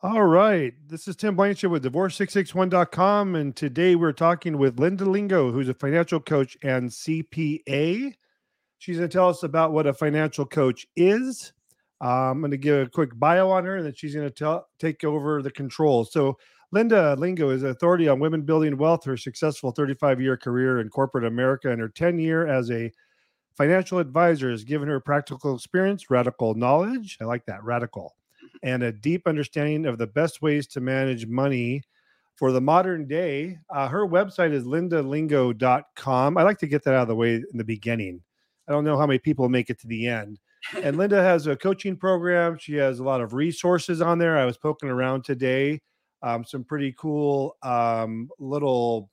All right. This is Tim Blanchard with divorce661.com. And today we're talking with Linda Lingo, who's a financial coach and CPA. She's going to tell us about what a financial coach is. Uh, I'm going to give a quick bio on her, and then she's going to tell, take over the controls. So, Linda Lingo is an authority on women building wealth. Her successful 35 year career in corporate America and her 10 year as a financial advisor has given her practical experience, radical knowledge. I like that, radical and a deep understanding of the best ways to manage money for the modern day. Uh, her website is lindalingo.com. I like to get that out of the way in the beginning. I don't know how many people make it to the end. And Linda has a coaching program. She has a lot of resources on there. I was poking around today, um, some pretty cool um, little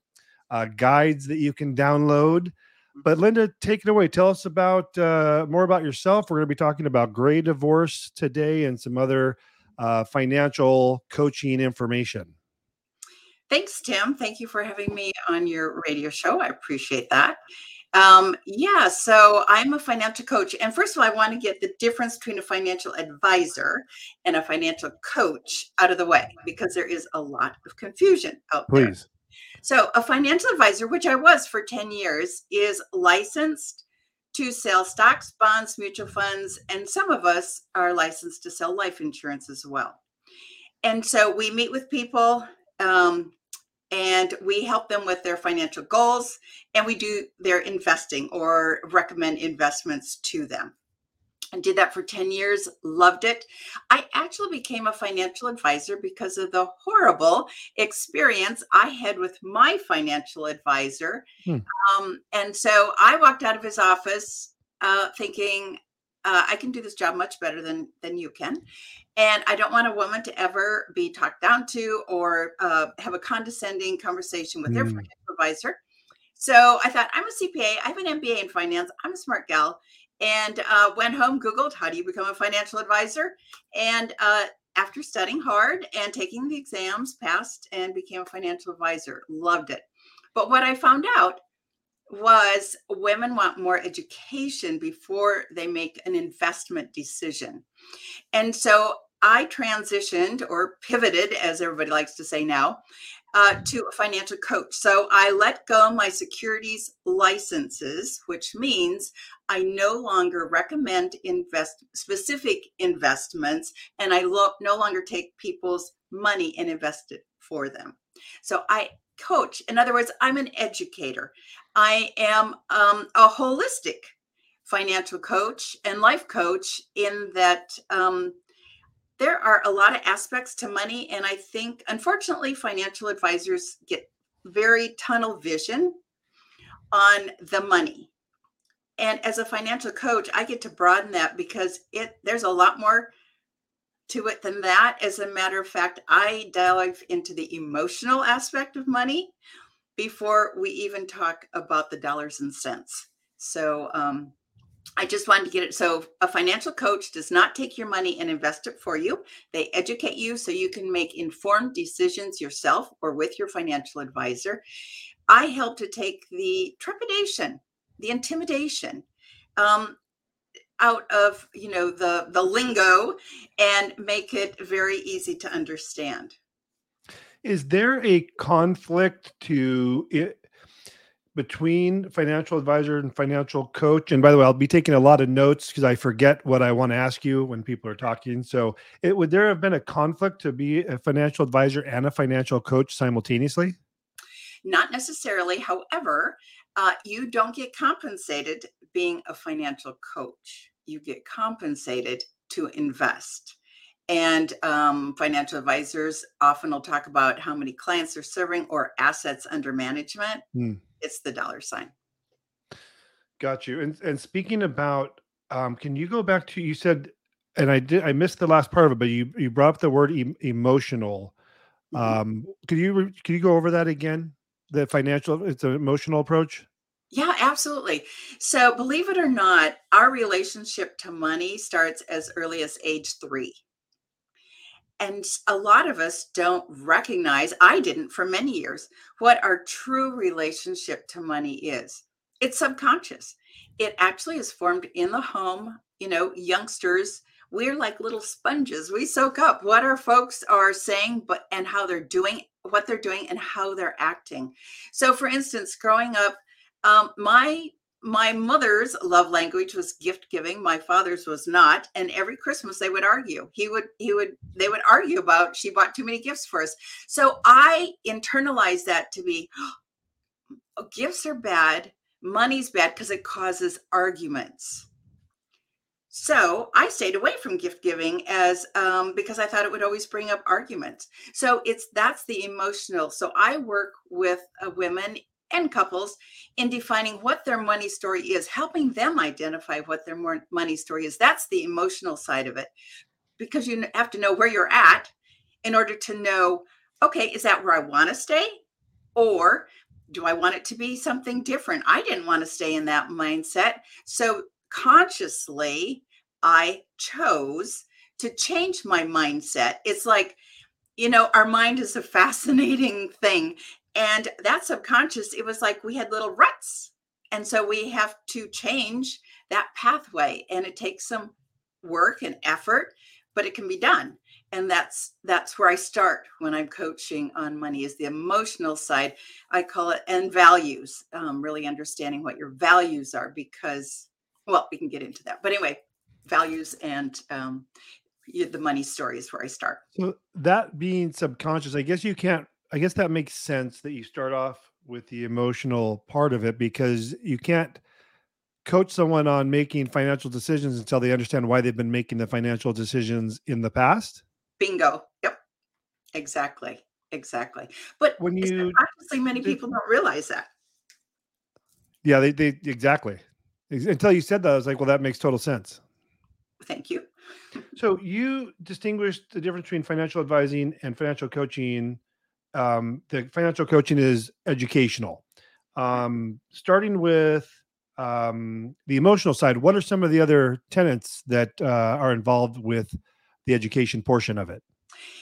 uh, guides that you can download. But Linda, take it away. Tell us about uh, more about yourself. We're going to be talking about gray divorce today and some other uh, financial coaching information. Thanks, Tim. Thank you for having me on your radio show. I appreciate that. Um, yeah, so I'm a financial coach. And first of all, I want to get the difference between a financial advisor and a financial coach out of the way because there is a lot of confusion out there. Please. there. So, a financial advisor, which I was for 10 years, is licensed to sell stocks, bonds, mutual funds, and some of us are licensed to sell life insurance as well. And so we meet with people um, and we help them with their financial goals and we do their investing or recommend investments to them and did that for 10 years, loved it. I actually became a financial advisor because of the horrible experience I had with my financial advisor. Hmm. Um, and so I walked out of his office uh, thinking, uh, I can do this job much better than than you can, and I don't want a woman to ever be talked down to or uh, have a condescending conversation with their hmm. financial advisor. So I thought, I'm a CPA. I have an MBA in finance. I'm a smart gal and uh, went home, Googled how do you become a financial advisor. And uh, after studying hard and taking the exams, passed and became a financial advisor. Loved it. But what I found out was women want more education before they make an investment decision. And so I transitioned or pivoted, as everybody likes to say now, uh, to a financial coach. So I let go my securities licenses, which means I no longer recommend invest specific investments, and I lo- no longer take people's money and invest it for them. So I coach. In other words, I'm an educator. I am um, a holistic financial coach and life coach in that um, there are a lot of aspects to money. And I think, unfortunately, financial advisors get very tunnel vision on the money. And as a financial coach, I get to broaden that because it there's a lot more to it than that. As a matter of fact, I dive into the emotional aspect of money before we even talk about the dollars and cents. So um, I just wanted to get it. So, a financial coach does not take your money and invest it for you. They educate you so you can make informed decisions yourself or with your financial advisor. I help to take the trepidation, the intimidation um, out of you know the the lingo and make it very easy to understand. Is there a conflict to it? Between financial advisor and financial coach. And by the way i'll be taking a lot of notes because i forget what i want to ask you when people are talking. So it would there have been a conflict to be a financial advisor and a financial coach simultaneously? Not necessarily. However uh, you don't get compensated being a financial coach. You get compensated to invest. And um, financial advisors often will talk about how many clients they're serving or assets under management. Mm it's the dollar sign. Got you. And and speaking about, um, can you go back to you said, and I did I missed the last part of it, but you you brought up the word e- emotional. Mm-hmm. Um, could you could you go over that again? The financial, it's an emotional approach. Yeah, absolutely. So, believe it or not, our relationship to money starts as early as age three. And a lot of us don't recognize, I didn't for many years, what our true relationship to money is. It's subconscious. It actually is formed in the home. You know, youngsters we're like little sponges. We soak up what our folks are saying, but and how they're doing what they're doing and how they're acting. So, for instance, growing up, um, my my mother's love language was gift giving my father's was not and every christmas they would argue he would he would they would argue about she bought too many gifts for us so i internalized that to be oh, gifts are bad money's bad because it causes arguments so I stayed away from gift giving as um, because I thought it would always bring up arguments. So it's that's the emotional. So I work with uh, women and couples in defining what their money story is, helping them identify what their money story is. That's the emotional side of it, because you have to know where you're at in order to know. Okay, is that where I want to stay, or do I want it to be something different? I didn't want to stay in that mindset, so consciously I chose to change my mindset. It's like, you know, our mind is a fascinating thing. And that subconscious, it was like we had little ruts. And so we have to change that pathway. And it takes some work and effort, but it can be done. And that's that's where I start when I'm coaching on money is the emotional side. I call it and values, um, really understanding what your values are because well, we can get into that. But anyway, values and um, the money story is where I start. So that being subconscious, I guess you can't. I guess that makes sense that you start off with the emotional part of it because you can't coach someone on making financial decisions until they understand why they've been making the financial decisions in the past. Bingo. Yep. Exactly. Exactly. But when you obviously many people don't realize that. Yeah, they, they exactly. Until you said that, I was like, well, that makes total sense. Thank you. So you distinguished the difference between financial advising and financial coaching. Um, the financial coaching is educational. Um, starting with um, the emotional side, what are some of the other tenants that uh, are involved with the education portion of it?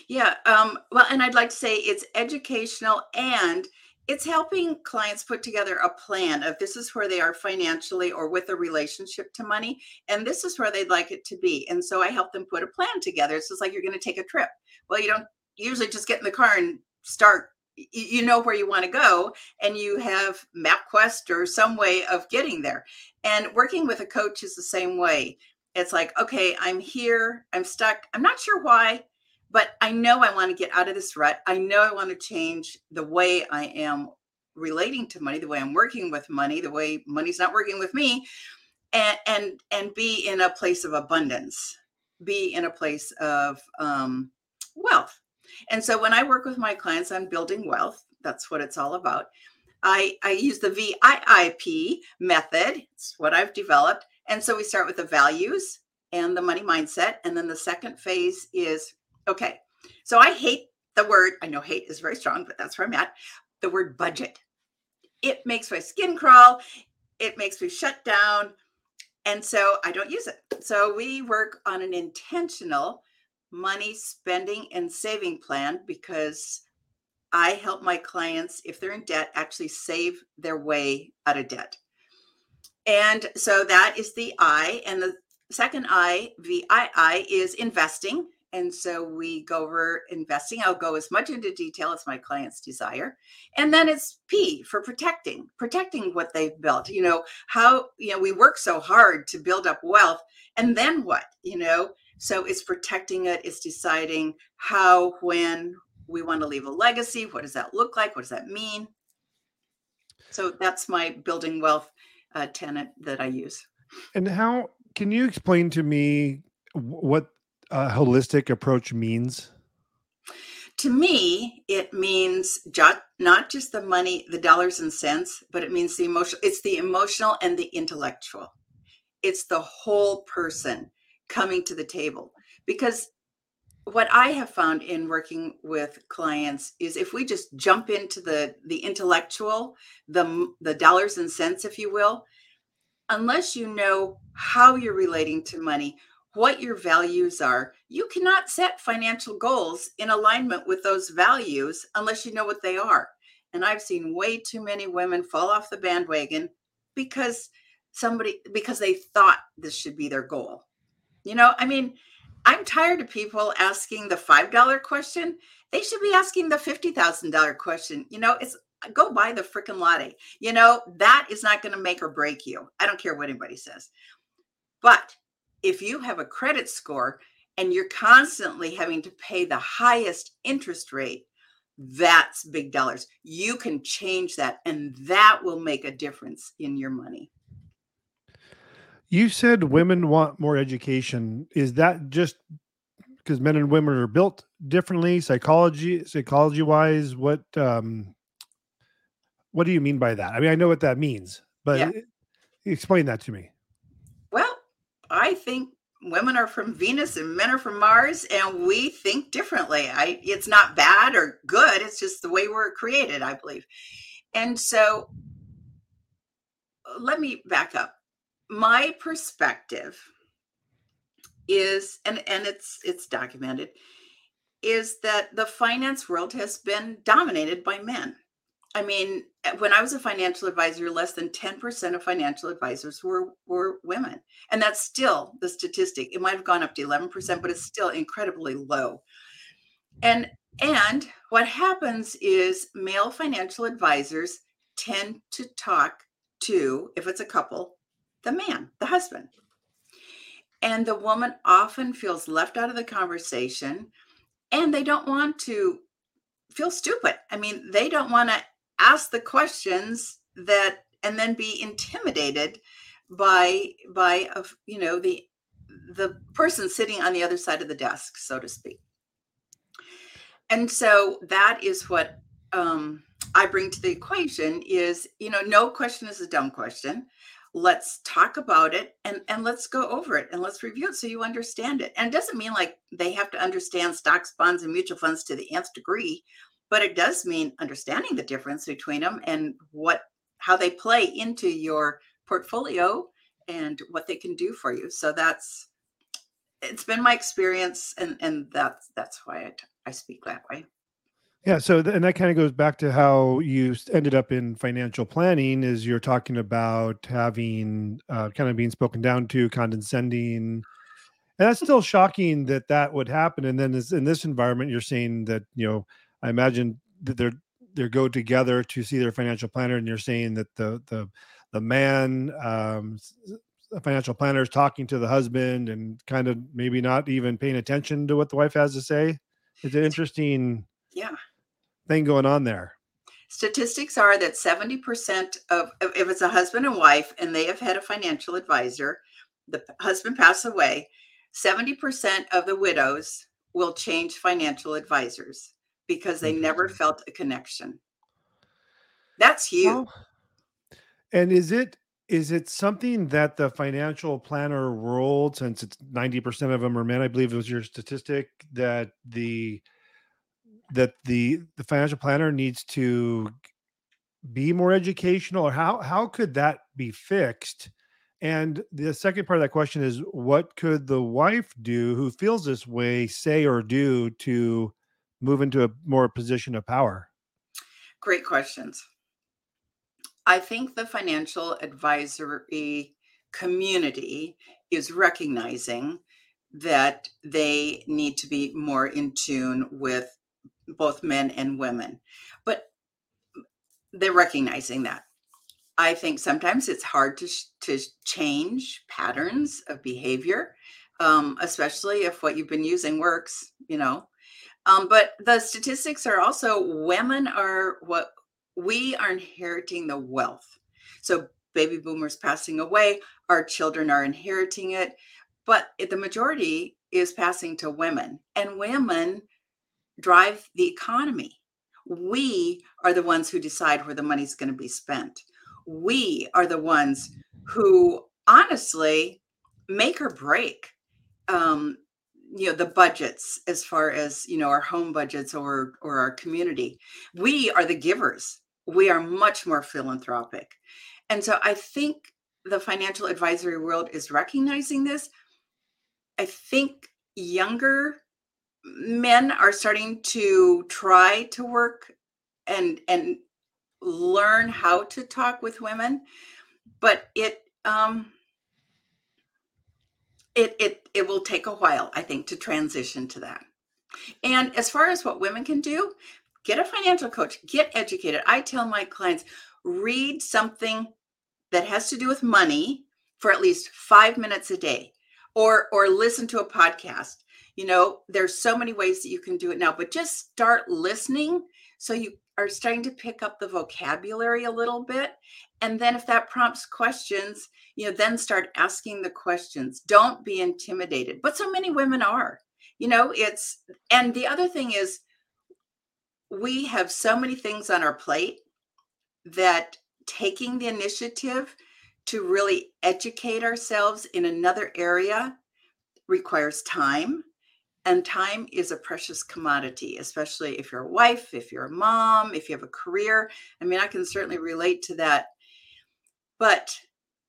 Yeah, um, well, and I'd like to say it's educational and it's helping clients put together a plan of this is where they are financially or with a relationship to money and this is where they'd like it to be and so i help them put a plan together it's just like you're going to take a trip well you don't usually just get in the car and start you know where you want to go and you have mapquest or some way of getting there and working with a coach is the same way it's like okay i'm here i'm stuck i'm not sure why but I know I want to get out of this rut. I know I want to change the way I am relating to money, the way I'm working with money, the way money's not working with me, and and and be in a place of abundance, be in a place of um, wealth. And so when I work with my clients on building wealth, that's what it's all about. I, I use the VIIP method. It's what I've developed. And so we start with the values and the money mindset. And then the second phase is Okay. So I hate the word, I know hate is very strong, but that's where I'm at. The word budget. It makes my skin crawl, it makes me shut down. And so I don't use it. So we work on an intentional money spending and saving plan because I help my clients, if they're in debt, actually save their way out of debt. And so that is the I. And the second I, VII, is investing. And so we go over investing. I'll go as much into detail as my clients desire. And then it's P for protecting, protecting what they've built. You know, how, you know, we work so hard to build up wealth. And then what, you know? So it's protecting it, it's deciding how, when we want to leave a legacy. What does that look like? What does that mean? So that's my building wealth uh, tenet that I use. And how can you explain to me what a holistic approach means? To me, it means not just the money, the dollars and cents, but it means the emotional. It's the emotional and the intellectual. It's the whole person coming to the table. Because what I have found in working with clients is if we just jump into the the intellectual, the the dollars and cents, if you will, unless you know how you're relating to money, what your values are. You cannot set financial goals in alignment with those values unless you know what they are. And I've seen way too many women fall off the bandwagon because somebody because they thought this should be their goal. You know, I mean, I'm tired of people asking the $5 question. They should be asking the $50,000 question. You know, it's go buy the freaking latte. You know, that is not going to make or break you. I don't care what anybody says. But if you have a credit score and you're constantly having to pay the highest interest rate, that's big dollars. You can change that, and that will make a difference in your money. You said women want more education. Is that just because men and women are built differently, psychology, psychology wise? What um, what do you mean by that? I mean, I know what that means, but yeah. explain that to me. Well, I think women are from Venus and men are from Mars, and we think differently. I it's not bad or good, it's just the way we're created, I believe. And so let me back up. My perspective is and and it's it's documented is that the finance world has been dominated by men I mean, eh, when I was a financial advisor, less than 10% of financial advisors were were women. And that's still the statistic. It might have gone up to 11%, but it's still incredibly low. And and what happens is male financial advisors tend to talk to, if it's a couple, the man, the husband. And the woman often feels left out of the conversation and they don't want to feel stupid. I mean, they don't want to ask the questions that and then be intimidated by by you know the the person sitting on the other side of the desk so to speak and so that is what um, i bring to the equation is you know no question is a dumb question let's talk about it and and let's go over it and let's review it so you understand it. And it doesn't mean like they have to understand stocks bonds and mutual funds to the nth degree but it does mean understanding the difference between them and what how they play into your portfolio and what they can do for you. So that's it's been my experience and and that's that's why I, I speak that way yeah so and that kind of goes back to how you ended up in financial planning is you're talking about having uh, kind of being spoken down to condescending. And that's still shocking that that would happen. And then in this environment you're saying that you know I imagine that they're they go together to see their financial planner, and you're saying that the the the man, um, the financial planner, is talking to the husband and kind of maybe not even paying attention to what the wife has to say. It's an interesting, yeah, thing going on there. Statistics are that 70% of if it's a husband and wife and they have had a financial advisor, the husband passed away, 70% of the widows will change financial advisors because they mm-hmm. never felt a connection. That's huge. Well, and is it is it something that the financial planner world, since it's ninety percent of them are men, I believe it was your statistic that the that the the financial planner needs to be more educational, or how how could that be fixed? And the second part of that question is, what could the wife do who feels this way say or do to move into a more position of power? Great questions. I think the financial advisory community is recognizing that they need to be more in tune with both men and women. But they're recognizing that. I think sometimes it's hard to, to change patterns of behavior, um, especially if what you've been using works, you know. Um, but the statistics are also women are what we are inheriting the wealth. So baby boomers passing away, our children are inheriting it, but the majority is passing to women, and women drive the economy. We are the ones who decide where the money's going to be spent. We are the ones who honestly make or break um, you know the budgets as far as you know our home budgets or or our community we are the givers we are much more philanthropic and so i think the financial advisory world is recognizing this i think younger men are starting to try to work and and learn how to talk with women but it um it it it will take a while, I think, to transition to that. And as far as what women can do, get a financial coach, get educated. I tell my clients, read something that has to do with money for at least 5 minutes a day or or listen to a podcast. You know, there's so many ways that you can do it now, but just start listening. So you are starting to pick up the vocabulary a little bit and then if that prompts questions you know then start asking the questions. Don't be intimidated but so many women are you know it's and the other thing is we have so many things on our plate that taking the initiative to really educate ourselves in another area requires time and time is a precious commodity especially if you're a wife if you're a mom if you have a career. I mean i can certainly relate to that. But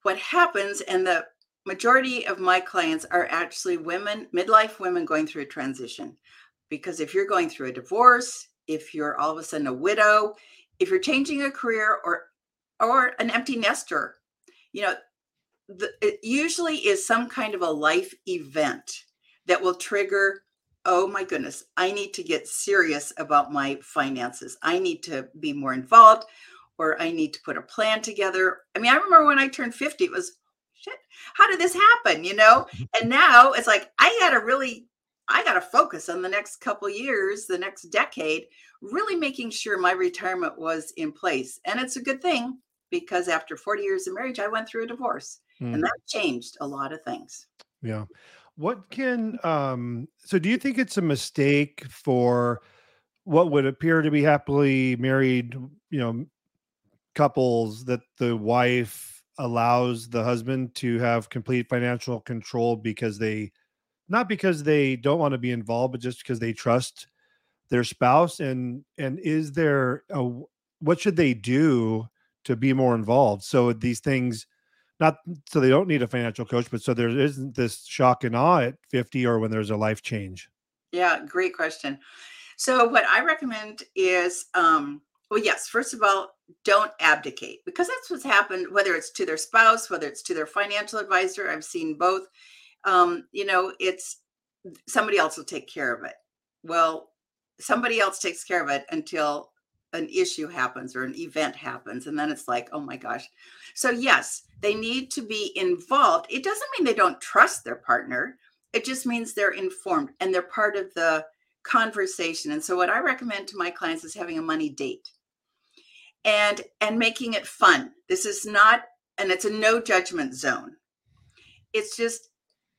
what happens and the majority of my clients are actually women midlife women going through a transition. Because if you're going through a divorce if you're all of a sudden a widow if you're changing a career or or an empty nester you know the, it usually is some kind of a life event that will trigger oh my goodness i need to get serious about my finances. I need to be more involved or i need to put a plan together. I mean i remember when i turned 50 it was shit how did this happen? You know? And now it's like i gotta really i gotta focus on the next couple years the next decade really making sure my retirement was in place. And it's a good thing because after 40 years of marriage i went through a divorce mm. and that changed a lot of things. Yeah what can um so do you think it's a mistake for what would appear to be happily married, you know, couples that the wife allows the husband to have complete financial control because they not because they don't want to be involved but just because they trust their spouse? And and is there a what should they do to be more involved? So these things not so they don't need a financial coach, but so there isn't this shock and awe at 50 or when there's a life change. Yeah, great question. So what I recommend is um well yes, first of all, don't abdicate because that's what's happened whether it's to their spouse, whether it's to their financial advisor, I've seen both. Um you know, it's somebody else will take care of it. Well, somebody else takes care of it until an issue happens or an event happens and then it's like oh my gosh. So yes they need to be involved. It doesn't mean they don't trust their partner. It just means they're informed and they're part of the conversation. And so what i recommend to my clients is having a money date and and making it fun. This is not and it's a no judgment zone. It's just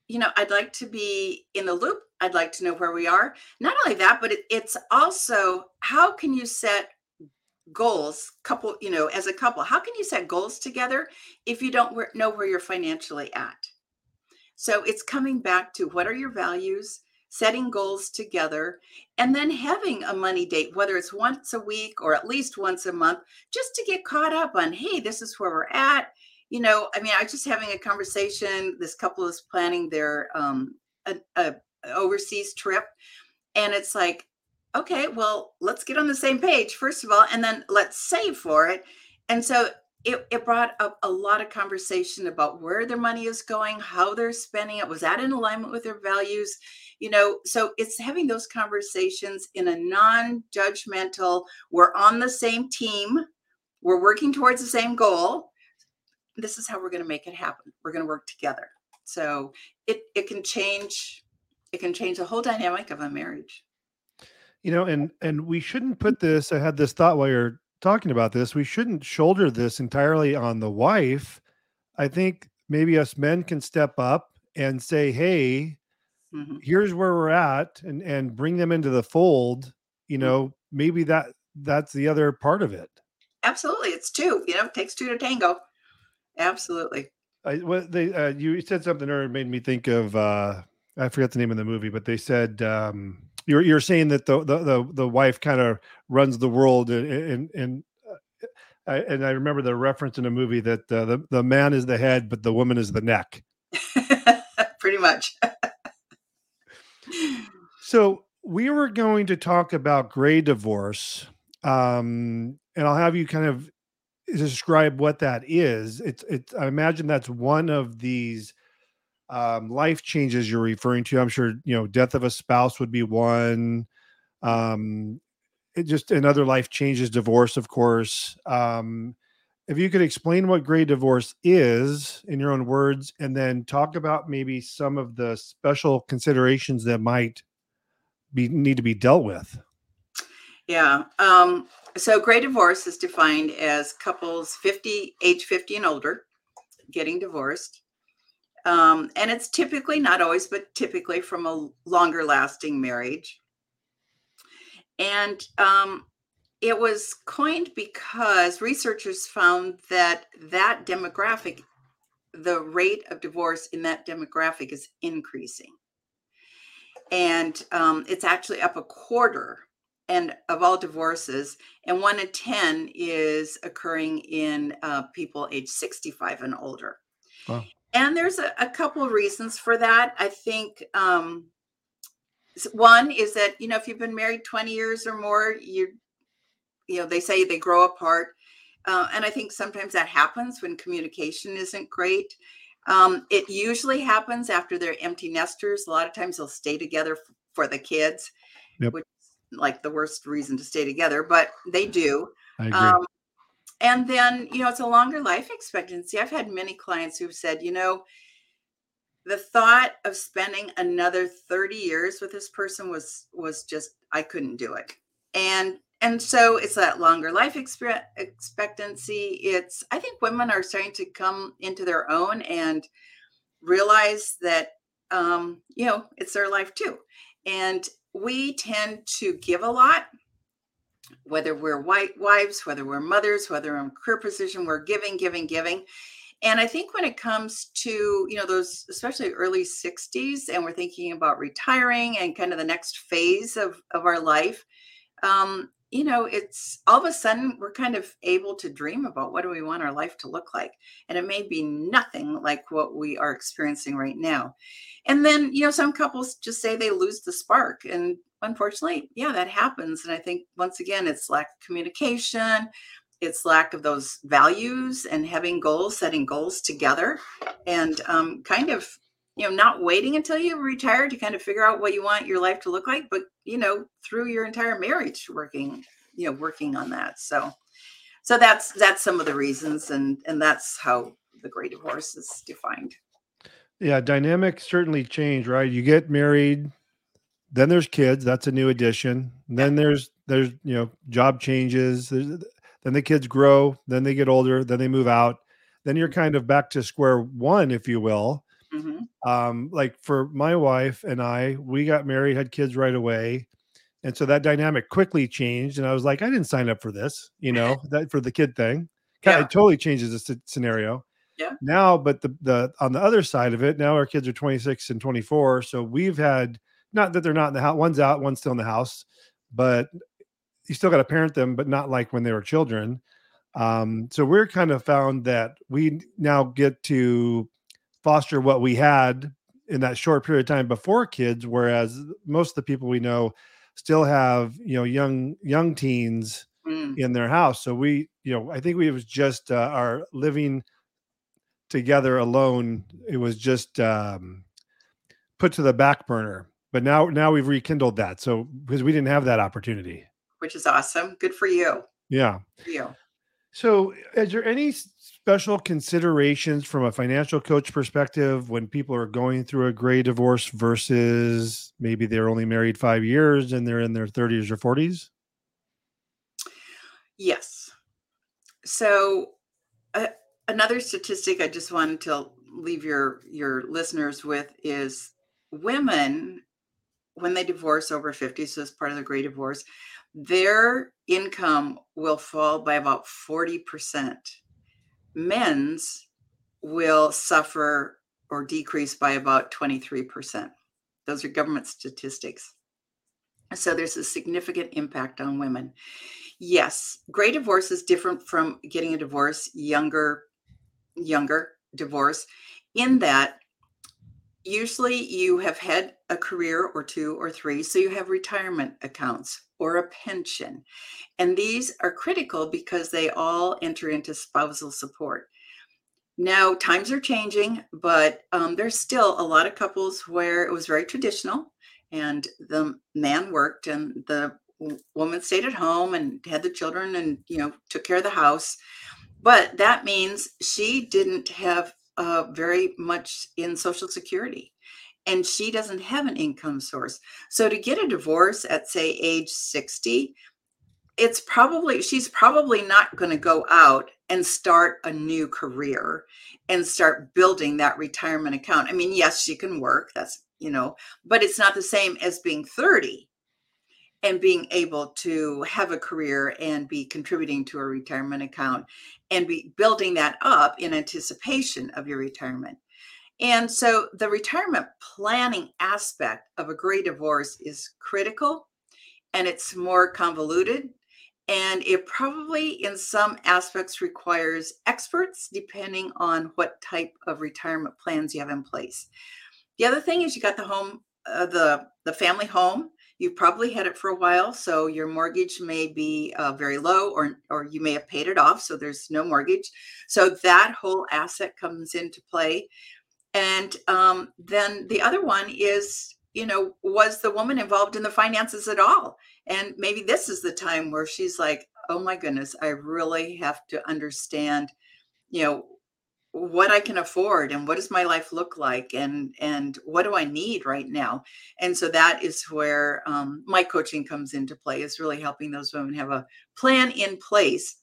you know i'd like to be in the loop. I'd like to know where we are. Not only that but it, it's also how can you set goals couple you know as a couple how can you set goals together if you don't know where you're financially at? So it's coming back to what are your values setting goals together and then having a money date whether it's once a week or at least once a month just to get caught up on hey this is where we're at. You know i mean i was just having a conversation this couple is planning their um a, a overseas trip and it's like okay, well, let's get on the same page, first of all, and then let's save for it. And so it, it brought up a lot of conversation about where their money is going, how they're spending it. Was that in alignment with their values? You know, so it's having those conversations in a non judgmental, we're on the same team, we're working towards the same goal. This is how we're going to make it happen. We're going to work together. So it, it can change, it can change the whole dynamic of a marriage you know and and we shouldn't put this i had this thought while you're talking about this we shouldn't shoulder this entirely on the wife. I think maybe us men can step up and say hey mm-hmm. here's where we're at and and bring them into the fold you mm-hmm. know maybe that that's the other part of it. Absolutely it's two you know it takes two to tango. Absolutely. I, what they uh, you said something or made me think of uh I forget the name of the movie, but they said um you're you're saying that the the the, the wife kind of runs the world and and uh, I, and I remember the reference in a movie that uh, the the man is the head, but the woman is the neck. Pretty much. so we were going to talk about gray divorce, um, and I'll have you kind of describe what that is. It's it's. I imagine that's one of these um, life changes you're referring to. I'm sure you know death of a spouse would be one. Um, just another life changes, divorce, of course. Um, if you could explain what gray divorce is in your own words, and then talk about maybe some of the special considerations that might be need to be dealt with. Yeah. Um, so gray divorce is defined as couples 50, age 50 and older, getting divorced. Um, and it's typically not always, but typically from a longer lasting marriage. And um, it was coined because researchers found that that demographic, the rate of divorce in that demographic is increasing. And um, it's actually up a quarter and of all divorces, and one in 10 is occurring in uh, people age 65 and older. Wow. And there's a, a, couple of reasons for that. I think um, one is that, you know, if you've been married 20 years or more, you, you know, they say they grow apart. Uh, and I think sometimes that happens when communication isn't great. Um, it usually happens after they're empty nesters. A lot of times they'll stay together f- for the kids, yep. which like the worst reason to stay together, but they do. I agree. Um, and then, you know, it's a longer life expectancy. I've had many clients who've said, you know, the thought of spending another 30 years with this person was was just I couldn't do it. And and so it's that longer life expectancy. It's I think women are starting to come into their own and realize that um, you know, it's their life too. And we tend to give a lot whether we're white wives whether we're mothers whether in career position we're giving giving giving and i think when it comes to you know those especially early 60s and we're thinking about retiring and kind of the next phase of of our life um you know it's all of a sudden we're kind of able to dream about what do we want our life to look like and it may be nothing like what we are experiencing right now and then, you know, some couples just say they lose the spark. And unfortunately, yeah, that happens. And I think once again, it's lack of communication, it's lack of those values and having goals, setting goals together, and um, kind of, you know, not waiting until you retire to kind of figure out what you want your life to look like, but, you know, through your entire marriage working, you know, working on that. So, so that's that's some of the reasons and and that's how the gray divorce is defined yeah, dynamics certainly change, right? You get married, then there's kids. That's a new addition. Then there's there's you know job changes. There's, then the kids grow. Then they get older. Then they move out. Then you're kind of back to square one, if you will. Mm-hmm. Um, like for my wife and I, we got married, had kids right away, and so that dynamic quickly changed. And I was like, I didn't sign up for this, you know, that for the kid thing. Yeah. It totally changes the scenario. Yeah. Now, but the the on the other side of it, now our kids are 26 and 24. So we've had not that they're not in the house, one's out, one's still in the house, but you still got to parent them, but not like when they were children. Um, so we're kind of found that we now get to foster what we had in that short period of time before kids, whereas most of the people we know still have you know young young teens mm. in their house. So we, you know, I think we was just uh, our living together alone, it was just um, put to the back burner. But now, now we've rekindled that. So because we didn't have that opportunity, which is awesome. Good for you. Yeah. For you. So, is there any special considerations from a financial coach perspective when people are going through a gray divorce versus maybe they're only married five years and they're in their 30s or 40s? Yes. So, uh, another statistic I just wanted to leave your your listeners with is women when they divorce over 50 so as part of the gray divorce their income will fall by about 40% men's will suffer or decrease by about 23% those are government statistics. So there's a significant impact on women. Yes gray divorce is different from getting a divorce younger younger divorce in that usually you have had a career or two or three so you have retirement accounts or a pension and these are critical because they all enter into spousal support Now, times are changing, but um, there's still a lot of couples where it was very traditional and the man worked and the woman stayed at home and had the children and, you know, took care of the house. But that means she didn't have uh, very much in Social Security and she doesn't have an income source. So to get a divorce at, say, age 60, it's probably she's probably not going to go out and start a new career and start building that retirement account. I mean, yes, she can work, that's, you know, but it's not the same as being 30 and being able to have a career and be contributing to a retirement account and be building that up in anticipation of your retirement. And so the retirement planning aspect of a gray divorce is critical and it's more convoluted and it probably in some aspects requires experts depending on what type of retirement plans you have in place. The other thing is you got the home uh, the the family home. You've probably had it for a while so your mortgage may be uh, very low or or you may have paid it off so there's no mortgage. So that whole asset comes into play and um, then the other one is you know was the woman involved in the finances at all and maybe this is the time where she's like, oh my goodness, I really have to understand, you know, what I can afford and what does my life look like and and what do I need right now? And so that is where um, my coaching comes into play is really helping those women have a plan in place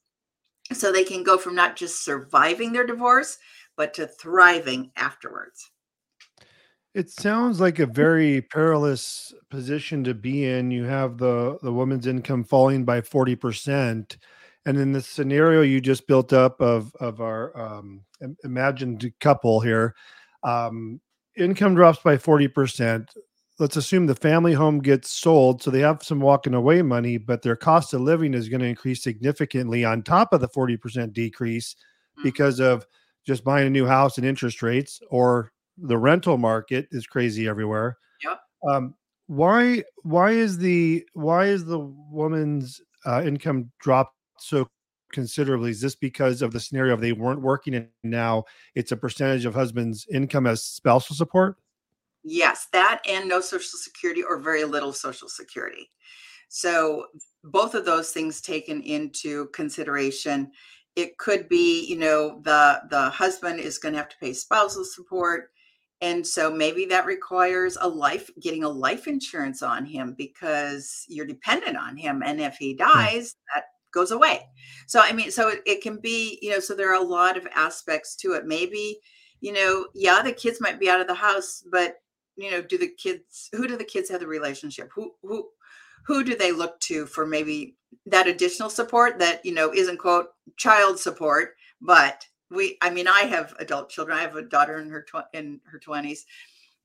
so they can go from not just surviving their divorce but to thriving afterwards. It sounds like a very perilous position to be in. You have the the woman's income falling by 40%. And in the scenario you just built up of of our um, imagined couple here, um, income drops by 40%. Let's assume the family home gets sold, so they have some walking away money, but their cost of living is going to increase significantly on top of the 40% decrease mm. because of just buying a new house and interest rates or the rental market is crazy everywhere. Yep. Um, why why is the why is the woman's uh, income dropped so considerably? Is this because of the scenario of they weren't working and now it's a percentage of husband's income as spousal support? Yes, that and no social security or very little social security. So both of those things taken into consideration. It could be, you know, the the husband is going to have to pay spousal support. And so maybe that requires a life getting a life insurance on him because you're dependent on him and if he dies that goes away. So i mean so it, it can be you know so there are a lot of aspects to it. Maybe you know yeah the kids might be out of the house but you know do the kids who do the kids have the relationship? Who who who do they look to for maybe that additional support that you know isn't quote child support but we i mean i have adult children. I have a daughter in her tw- in her 20s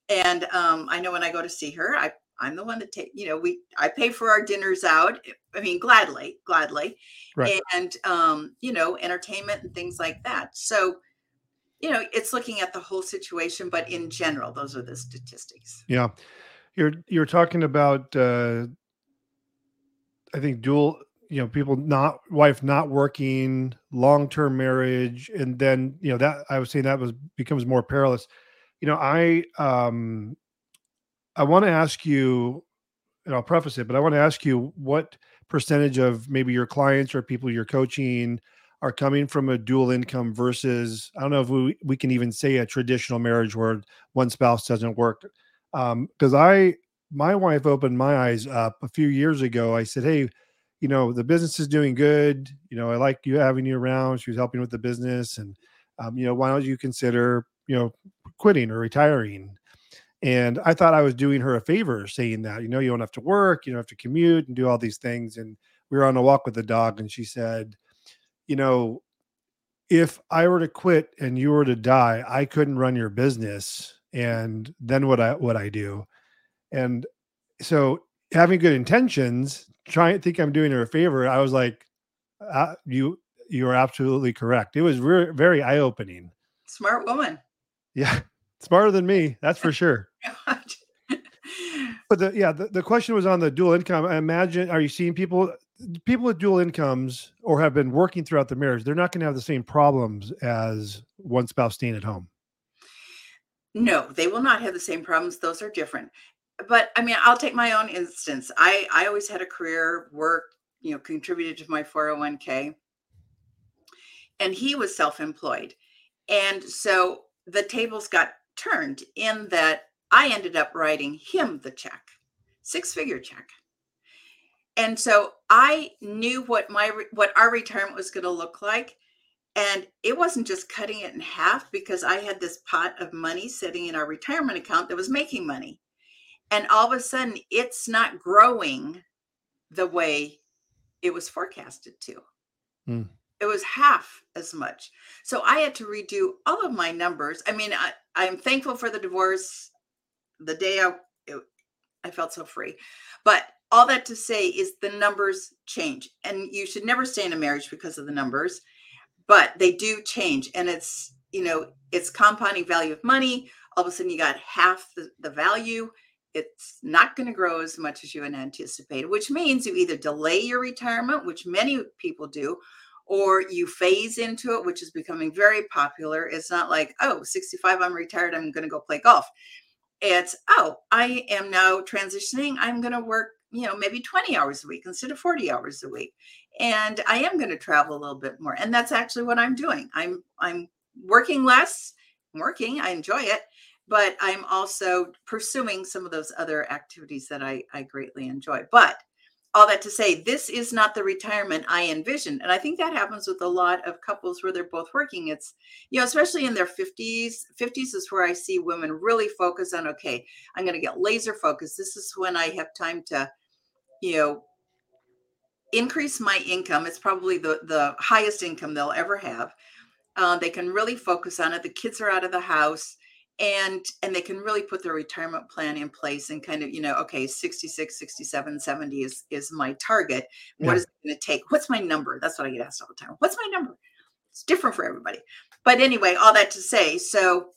and um, i know when i go to see her i i'm the one that take you know we i pay for our dinners out i mean gladly gladly. Right. and um, you know entertainment and things like that. So you know it's looking at the whole situation but in general those are the statistics. Yeah. You're you're talking about uh i think dual you know people not wife not working long-term marriage and then you know that i was saying that was becomes more perilous. You know i um i want to ask you and i'll preface it but i want to ask you what percentage of maybe your clients or people you're coaching are coming from a dual income versus i don't know if we, we can even say a traditional marriage where one spouse doesn't work. Um because i my wife opened my eyes up a few years ago i said hey you know the business is doing good you know i like you having you around she was helping with the business and um, you know why don't you consider you know quitting or retiring? And i thought i was doing her a favor saying that you know you don't have to work you don't have to commute and do all these things and we were on a walk with the dog and she said you know if i were to quit and you were to die i couldn't run your business and then what i what i do and so having good intentions trying to think I'm doing her a favor, I was like, uh, "You, you are absolutely correct." It was re- very eye opening. Smart woman. Yeah, smarter than me, that's for sure. but the yeah, the, the question was on the dual income. I imagine, are you seeing people people with dual incomes or have been working throughout the marriage, they're not going to have the same problems as one spouse staying at home. No, they will not have the same problems. Those are different. But I mean, I'll take my own instance. I I always had a career, work, you know, contributed to my 401k. And he was self-employed. And so the tables got turned in that I ended up writing him the check, six-figure check. And so I knew what my what our retirement was going to look like and it wasn't just cutting it in half because I had this pot of money sitting in our retirement account that was making money. And all of a sudden, it's not growing the way it was forecasted to. Mm. It was half as much. So I had to redo all of my numbers. I mean, I, I'm thankful for the divorce. The day I, it, I felt so free. But all that to say is the numbers change. And you should never stay in a marriage because of the numbers but they do change and it's you know it's compounding value of money all of a sudden you got half the, the value it's not going to grow as much as you had anticipated which means you either delay your retirement which many people do or you phase into it which is becoming very popular. It's not like oh 65 i'm retired i'm going to go play golf. It's oh i am now transitioning i'm going to work you know maybe 20 hours a week instead of 40 hours a week and i am going to travel a little bit more. And that's actually what i'm doing. I'm i'm working less working i enjoy it but i'm also pursuing some of those other activities that i i greatly enjoy but all that to say this is not the retirement i envision. and i think that happens with a lot of couples where they're both working it's you know especially in their 50s 50s is where i see women really focus on okay i'm going to get laser focused this is when i have time to you know increase my income. It's probably the, the highest income they'll ever have. Uh, they can really focus on it. The kids are out of the house and and they can really put their retirement plan in place and kind of you know okay 66 67 70 is is my target. What yeah. is it going to take? What's my number? That's what i get asked all the time. What's my number? It's different for everybody. But anyway all that to say so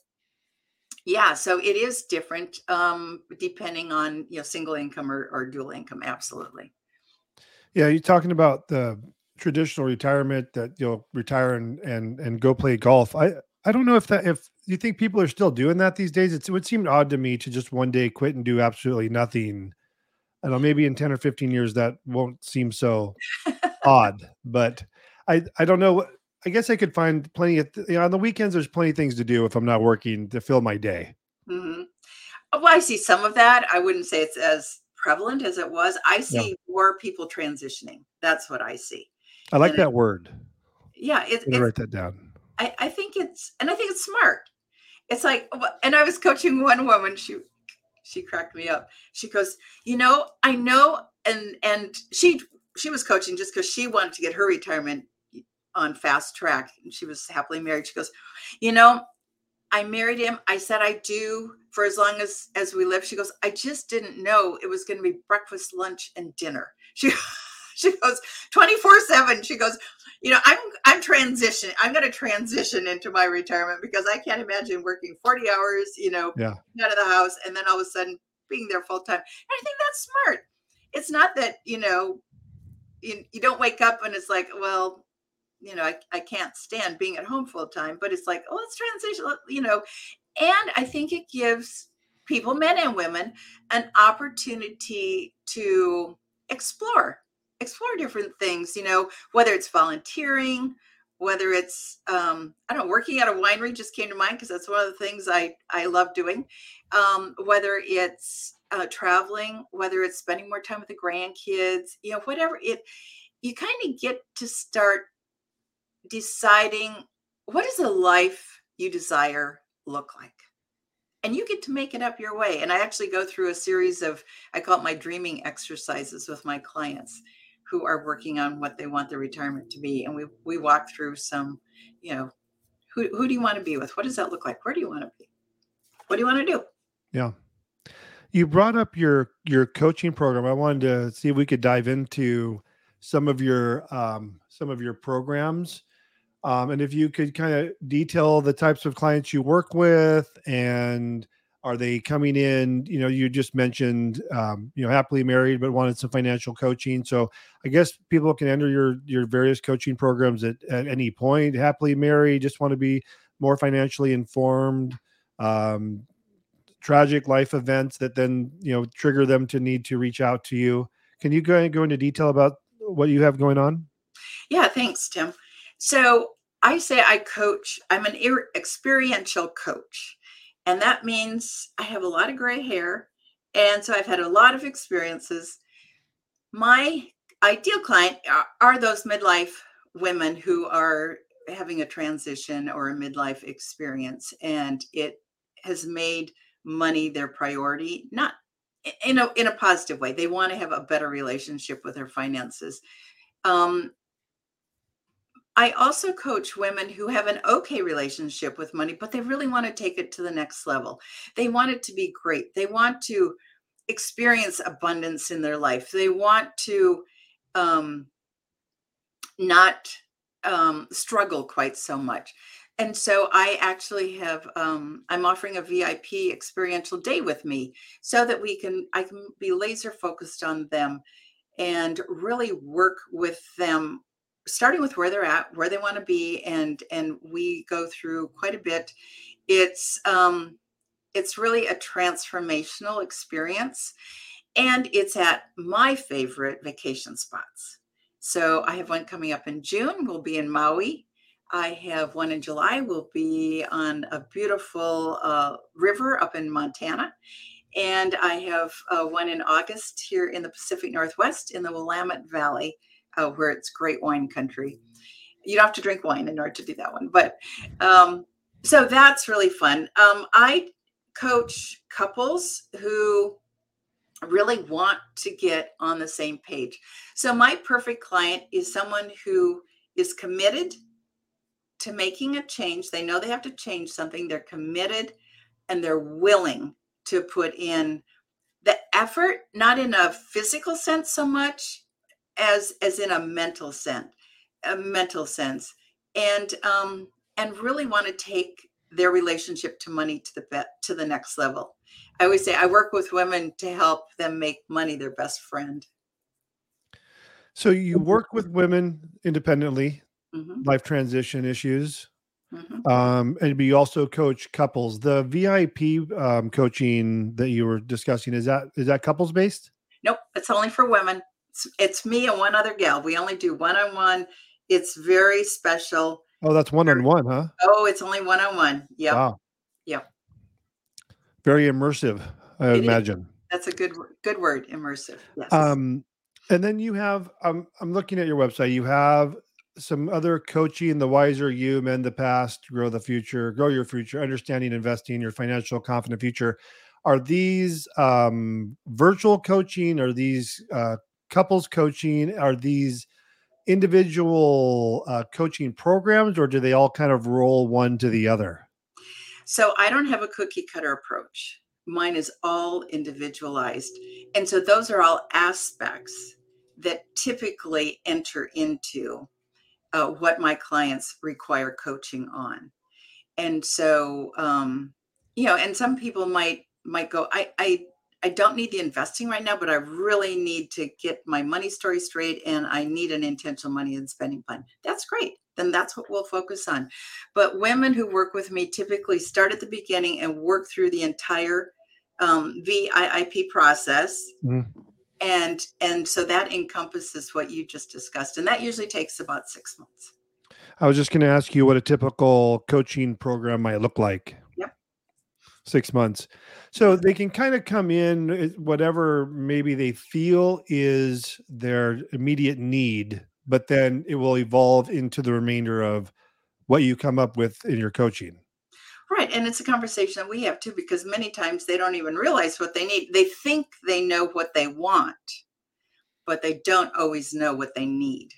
yeah so it is different um depending on you know single income or, or dual income absolutely. Yeah, you're talking about the traditional retirement that you'll retire and and and go play golf. I I don't know if that if you think people are still doing that these days. It's, it would seem odd to me to just one day quit and do absolutely nothing. I don't know, maybe in 10 or 15 years that won't seem so odd, but I I don't know. I guess I could find plenty of you know, on the weekends. There's plenty of things to do if I'm not working to fill my day. Mm-hmm. Well, I see some of that. I wouldn't say it's as prevalent as it was. I see yeah. more people transitioning. That's what I see. I like and that it, word. Yeah, it, it's, write that down. I, I think it's and I think it's smart. It's like, and I was coaching one woman. She she cracked me up. She goes, you know, I know, and and she she was coaching just because she wanted to get her retirement on fast track, and she was happily married. She goes, you know, I married him. I said I do for as long as as we live. She goes, I just didn't know it was going to be breakfast, lunch, and dinner. She she goes 24-7. She goes, you know, I'm I'm transitioning. I'm going to transition into my retirement because I can't imagine working 40 hours, you know, yeah. out of the house and then all of a sudden being there full time. And I think that's smart. It's not that, you know, you, you don't wake up and it's like, well, you know, I, I can't stand being at home full time, but it's like, oh, let's transition, you know. And I think it gives people, men and women, an opportunity to explore, explore different things, you know, whether it's volunteering, whether it's um, I don't know, working at a winery just came to mind because that's one of the things I I love doing. Um, whether it's uh, traveling, whether it's spending more time with the grandkids, you know, whatever it, you kind of get to start deciding what does a life you desire look like and you get to make it up your way and i actually go through a series of i call it my dreaming exercises with my clients who are working on what they want their retirement to be and we we walk through some you know who, who do you want to be with? What does that look like? Where do you want to be? What do you want to do? Yeah. You brought up your your coaching program. I wanted to see if we could dive into some of your um some of your programs um, and if you could kind of detail the types of clients you work with and Are they coming in? You know, you just mentioned, um, you know, happily married, but wanted some financial coaching. So I guess people can enter your your various coaching programs at, at any point. Happily married, just want to be more financially informed. Um, tragic life events that then you know trigger them to need to reach out to you. Can you go go into detail about what you have going on? Yeah, thanks, Tim. So I say I coach. I'm an experiential coach. And that means I have a lot of gray hair. And so I've had a lot of experiences. My ideal client are, those midlife women who are having a transition or a midlife experience and it has made money their priority not in a in a positive way they want to have a better relationship with their finances um, I also coach women who have an okay relationship with money, but they really want to take it to the next level. They want it to be great. They want to experience abundance in their life. They want to um, not um, struggle quite so much. And so I actually have um, I'm offering a VIP experiential day with me so that we can I can be laser focused on them and really work with them starting with where they're at, where they want to be, and and we go through quite a bit. It's um, it's really a transformational experience, and it's at my favorite vacation spots. So I have one coming up in June. We'll be in Maui. I have one in July. We'll be on a beautiful uh, river up in Montana. And I have uh, one in August here in the Pacific Northwest in the Willamette Valley uh, where it's great wine country. You don't have to drink wine in order to do that one, but um, so that's really fun. Um, I coach couples who really want to get on the same page. So my perfect client is someone who is committed to making a change. They know they have to change something. They're committed and they're willing to put in the effort, not in a physical sense so much as as in a mental sense a mental sense. And um and really want to take their relationship to money to the to the next level. I always say i work with women to help them make money their best friend. So you work with women independently mm-hmm. life transition issues mm-hmm. um, and you also coach couples. The vip um, coaching that you were discussing is that is that couples based nope it's only for women it's, it's me and one other gal. We only do one on one. It's very special. Oh, that's one on one, huh? Oh, it's only one on one. Yeah. Wow. Yep. Very immersive, I it imagine. Is. That's a good good word, immersive. Yes. Um, and then you have um, I'm looking at your website. You have some other coaching, the wiser you, mend the past, grow the future, grow your future, understanding investing, your financial confident future. Are these um, virtual coaching? Are these uh, couples coaching are these individual uh, coaching programs or do they all kind of roll one to the other? So i don't have a cookie cutter approach. Mine is all individualized. And so those are all aspects that typically enter into uh, what my clients require coaching on. And so um, you know and some people might might go i i I don't need the investing right now, but I really need to get my money story straight and I need an intentional money and spending plan. That's great. Then that's what we'll focus on. But women who work with me typically start at the beginning and work through the entire um, VIP process. Mm-hmm. And and so that encompasses what you just discussed. And that usually takes about six months. I was just going to ask you what a typical coaching program might look like six months. So they can kind of come in eh, whatever maybe they feel is their immediate need, but then it will evolve into the remainder of what you come up with in your coaching. Right. And it's a conversation that we have too, because many times they don't even realize what they need. They think they know what they want, but they don't always know what they need.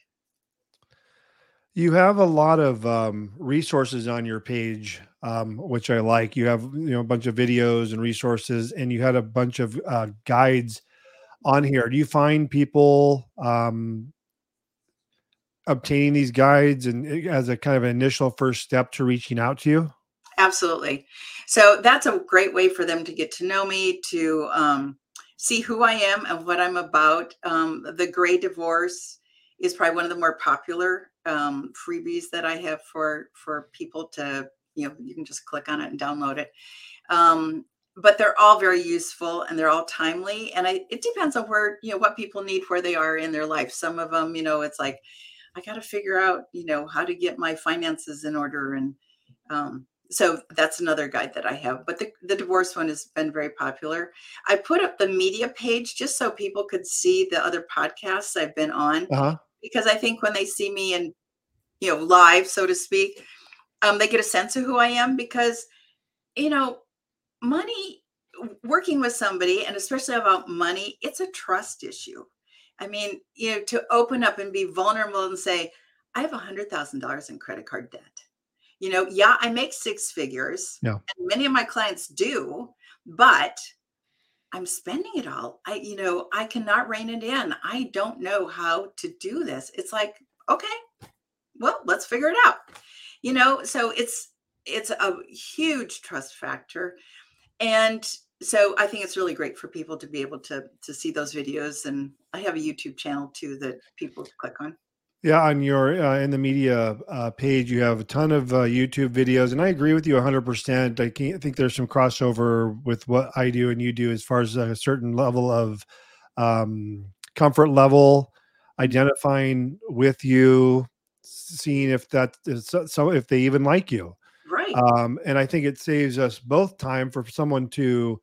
You have a lot of um, resources on your page um, which I like. You have you know a bunch of videos and resources, and you had a bunch of uh, guides on here. Do you find people um, obtaining these guides and eh, as a kind of an initial first step to reaching out to you? Absolutely. So that's a great way for them to get to know me, to um, see who I am and what I'm about. Um, the Gray Divorce is probably one of the more popular um, freebies that I have for for people to you know you can just click on it and download it. Um, but they're all very useful and they're all timely and I, it depends on where you know what people need where they are in their life some of them you know it's like i got to figure out you know how to get my finances in order and um, so that's another guide that i have but the, the divorce one has been very popular i put up the media page just so people could see the other podcasts i've been on uh-huh. because i think when they see me in you know live so to speak um, they get a sense of who i am because you know money working with somebody and especially about money it's a trust issue. I mean you know to open up and be vulnerable and say i have a hundred thousand dollars in credit card debt. You know yeah i make six figures yeah. and many of my clients do but i'm spending it all. I you know i cannot rein it in. I don't know how to do this. It's like okay well let's figure it out you know so it's it's a huge trust factor and so I think it's really great for people to be able to to see those videos. And I have a YouTube channel too that people click on. Yeah, on your uh, in the media uh, page, you have a ton of uh, YouTube videos, and I agree with you 100%. I, can't, I think there's some crossover with what I do and you do as far as a certain level of um, comfort level, identifying with you, seeing if that is so if they even like you. Right. Um, and I think it saves us both time for someone to,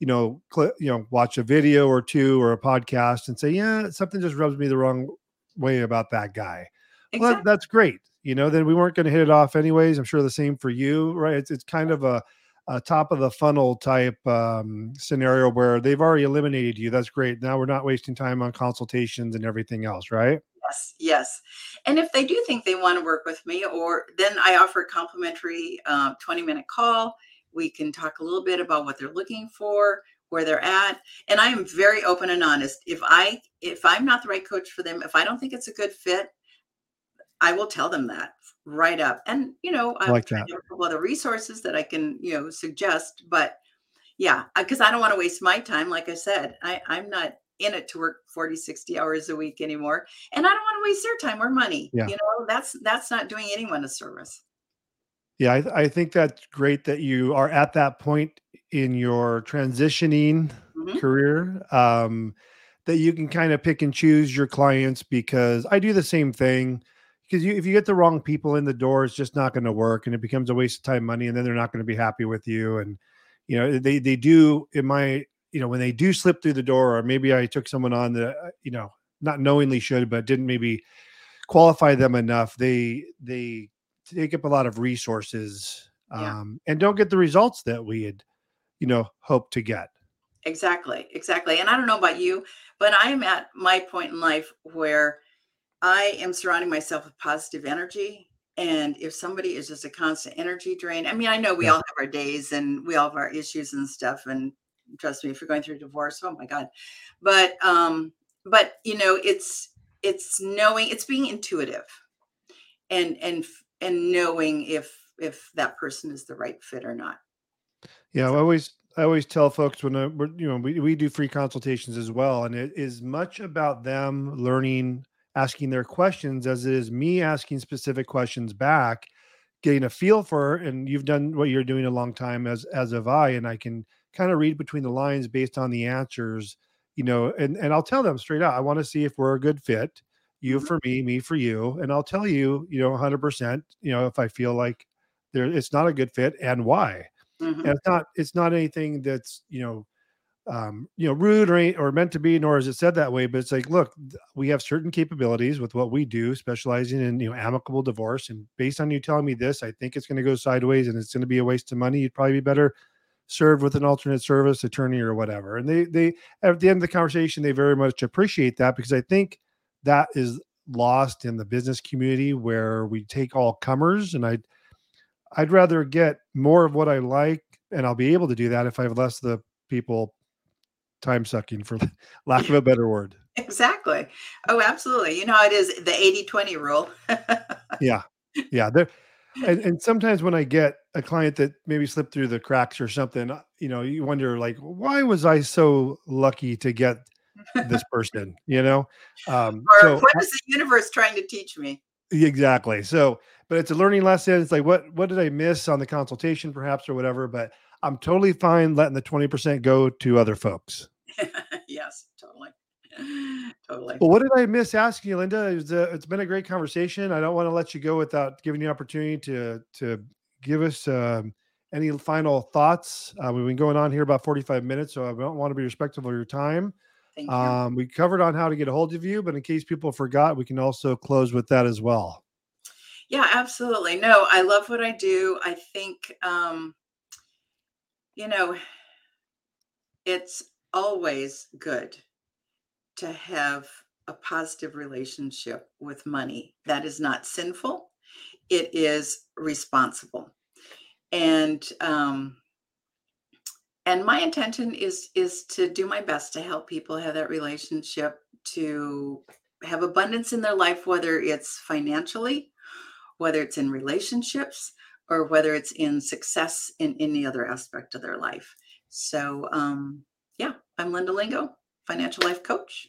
you know, cl- you know, watch a video or two or a podcast and say, yeah, something just rubs me the wrong way about that guy. Exactly. Well, that, that's great. You know, then we weren't going to hit it off anyways. I'm sure the same for you, right? It's it's kind of a, a top of the funnel type um, scenario where they've already eliminated you. That's great. Now we're not wasting time on consultations and everything else, right? Yes, yes. And if they do think they want to work with me, or then I offer a complimentary uh, 20 minute call. We can talk a little bit about what they're looking for, where they're at, and I am very open and honest. If I if I'm not the right coach for them, if I don't think it's a good fit, I will tell them that right up. And you know, I like that. a couple other resources that I can you know suggest, but yeah, because I don't want to waste my time. Like I said, I I'm not in it to work 40 60 hours a week anymore and i don't want to waste their time or money yeah. you know that's that's not doing anyone a service yeah I, I think that's great that you are at that point in your transitioning mm-hmm. career um that you can kind of pick and choose your clients because i do the same thing because you, if you get the wrong people in the door it's just not going to work and it becomes a waste of time money and then they're not going to be happy with you and you know they they do in my you know when they do slip through the door or maybe i took someone on that uh, you know not knowingly should but didn't maybe qualify them enough they they take up a lot of resources yeah. um, and don't get the results that we had you know hoped to get exactly exactly and i don't know about you but i'm at my point in life where i am surrounding myself with positive energy and if somebody is just a constant energy drain i mean i know we yeah. all have our days and we all have our issues and stuff and trust me if you're going through divorce oh my god but um but you know it's it's knowing it's being intuitive and and and knowing if if that person is the right fit or not yeah so. i always i always tell folks when I, we're, you know we, we do free consultations as well and it is much about them learning asking their questions as it is me asking specific questions back getting a feel for and you've done what you're doing a long time as as have i and i can kind of read between the lines based on the answers, you know, and and I'll tell them straight out, I want to see if we're a good fit, you mm-hmm. for me, me for you, and I'll tell you, you know, 100%, you know, if I feel like there it's not a good fit and why. Mm-hmm. And it's not it's not anything that's, you know, um, you know, rude or or meant to be, nor is it said that way. But it's like, look, we have certain capabilities with what we do, specializing in you know amicable divorce. And based on you telling me this, I think it's going to go sideways, and it's going to be a waste of money. You'd probably be better served with an alternate service attorney or whatever. And they they at the end of the conversation, they very much appreciate that because I think that is lost in the business community where we take all comers and I'd I'd rather get more of what I like and I'll be able to do that if I have less of the people time sucking for lack of a better word. Exactly. Oh, absolutely. You know, it is the 80 20 rule. yeah. Yeah. There, and, and sometimes when I get a client that maybe slipped through the cracks or something, uh, you know, you wonder like, why was I so lucky to get this person? You know, um, or so what is the universe trying to teach me? Exactly. So, but it's a learning lesson. It's like, what what did I miss on the consultation, perhaps, or whatever? But I'm totally fine letting the 20% go to other folks. yes, totally. Totally. Well, what did I miss asking you, Linda? It a, it's been a great conversation. I don't want to let you go without giving you an opportunity to to give us um, any final thoughts. Uh, we've been going on here about 45 minutes, so I don't want to be respectful of your time. Thank you. Um, we covered on how to get a hold of you, but in case people forgot, we can also close with that as well. Yeah, absolutely. No, I love what I do. I think, um, you know, it's always good to have a positive relationship with money. That is not sinful, it is responsible. And, um, and my intention is is to do my best to help people have that relationship to have abundance in their life whether it's financially whether it's in relationships or whether it's in success in any other aspect of their life so um yeah i'm linda lingo financial life coach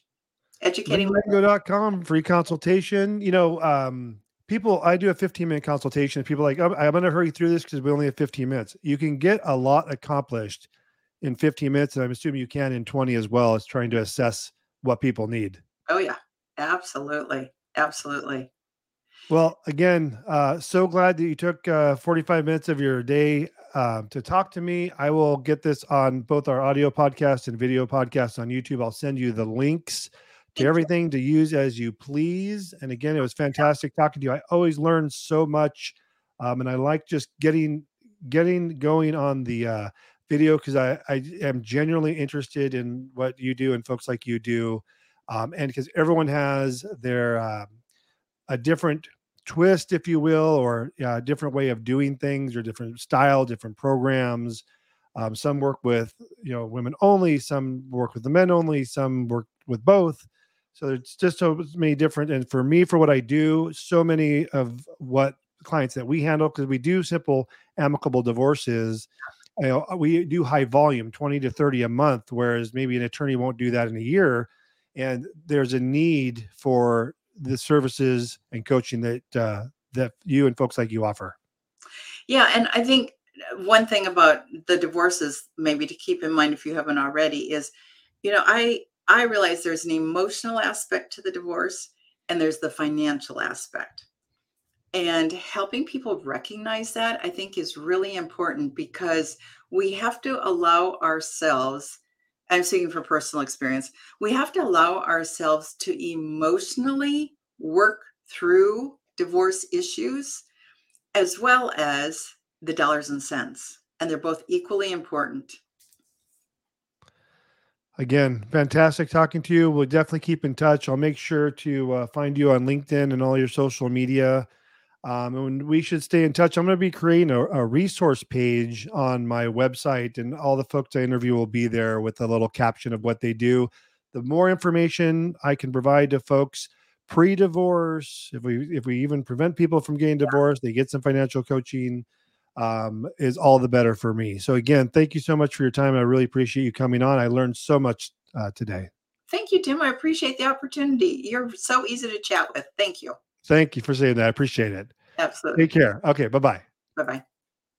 educating lingo.com free consultation. You know um people i do a 15 minute consultation. People like i'm, I'm going to hurry through this because we only have 15 minutes. You can get a lot accomplished in 15 minutes, and I'm assuming you can in 20 as well as trying to assess what people need. Oh yeah, absolutely, absolutely. Well, again, uh, so glad that you took uh, 45 minutes of your day uh, to talk to me. I will get this on both our audio podcast and video podcast on YouTube. I'll send you the links to everything to use as you please. And again, it was fantastic talking to you. I always learn so much, um, and I like just getting getting going on the uh, video because I, I am genuinely interested in what you do and folks like you do. Um, and because everyone has their uh, a different twist, if you will, or a different way of doing things or different style, different programs. Um, some work with you know women only, some work with the men only, some work with both. So it's just so many different. And for me, for what I do, so many of what clients that we handle because we do simple amicable divorces you know, we do high volume 20 to 30 a month whereas maybe an attorney won't do that in a year and there's a need for the services and coaching that uh, that you and folks like you offer? Yeah and i think uh, one thing about the divorces maybe to keep in mind if you haven't already is you know i i realize there's an emotional aspect to the divorce and there's the financial aspect. And helping people recognize that, I think, is really important because we have to allow ourselves, I'm speaking from personal experience, we have to allow ourselves to emotionally work through divorce issues as well as the dollars and cents. And they're both equally important. Again, fantastic talking to you. We'll definitely keep in touch. I'll make sure to uh, find you on LinkedIn and all your social media um, and we should stay in touch. I'm going to be creating a, a, resource page on my website, and all the folks I interview will be there with a little caption of what they do. The more information I can provide to folks pre-divorce, if we if we even prevent people from getting divorced, they get some financial coaching, um, is all the better for me. So again, thank you so much for your time. I really appreciate you coming on. I learned so much uh, today. Thank you, Tim. I appreciate the opportunity. You're so easy to chat with. Thank you. Thank you for saying that. I appreciate it. Absolutely. Take care. Okay. Bye bye. Bye bye.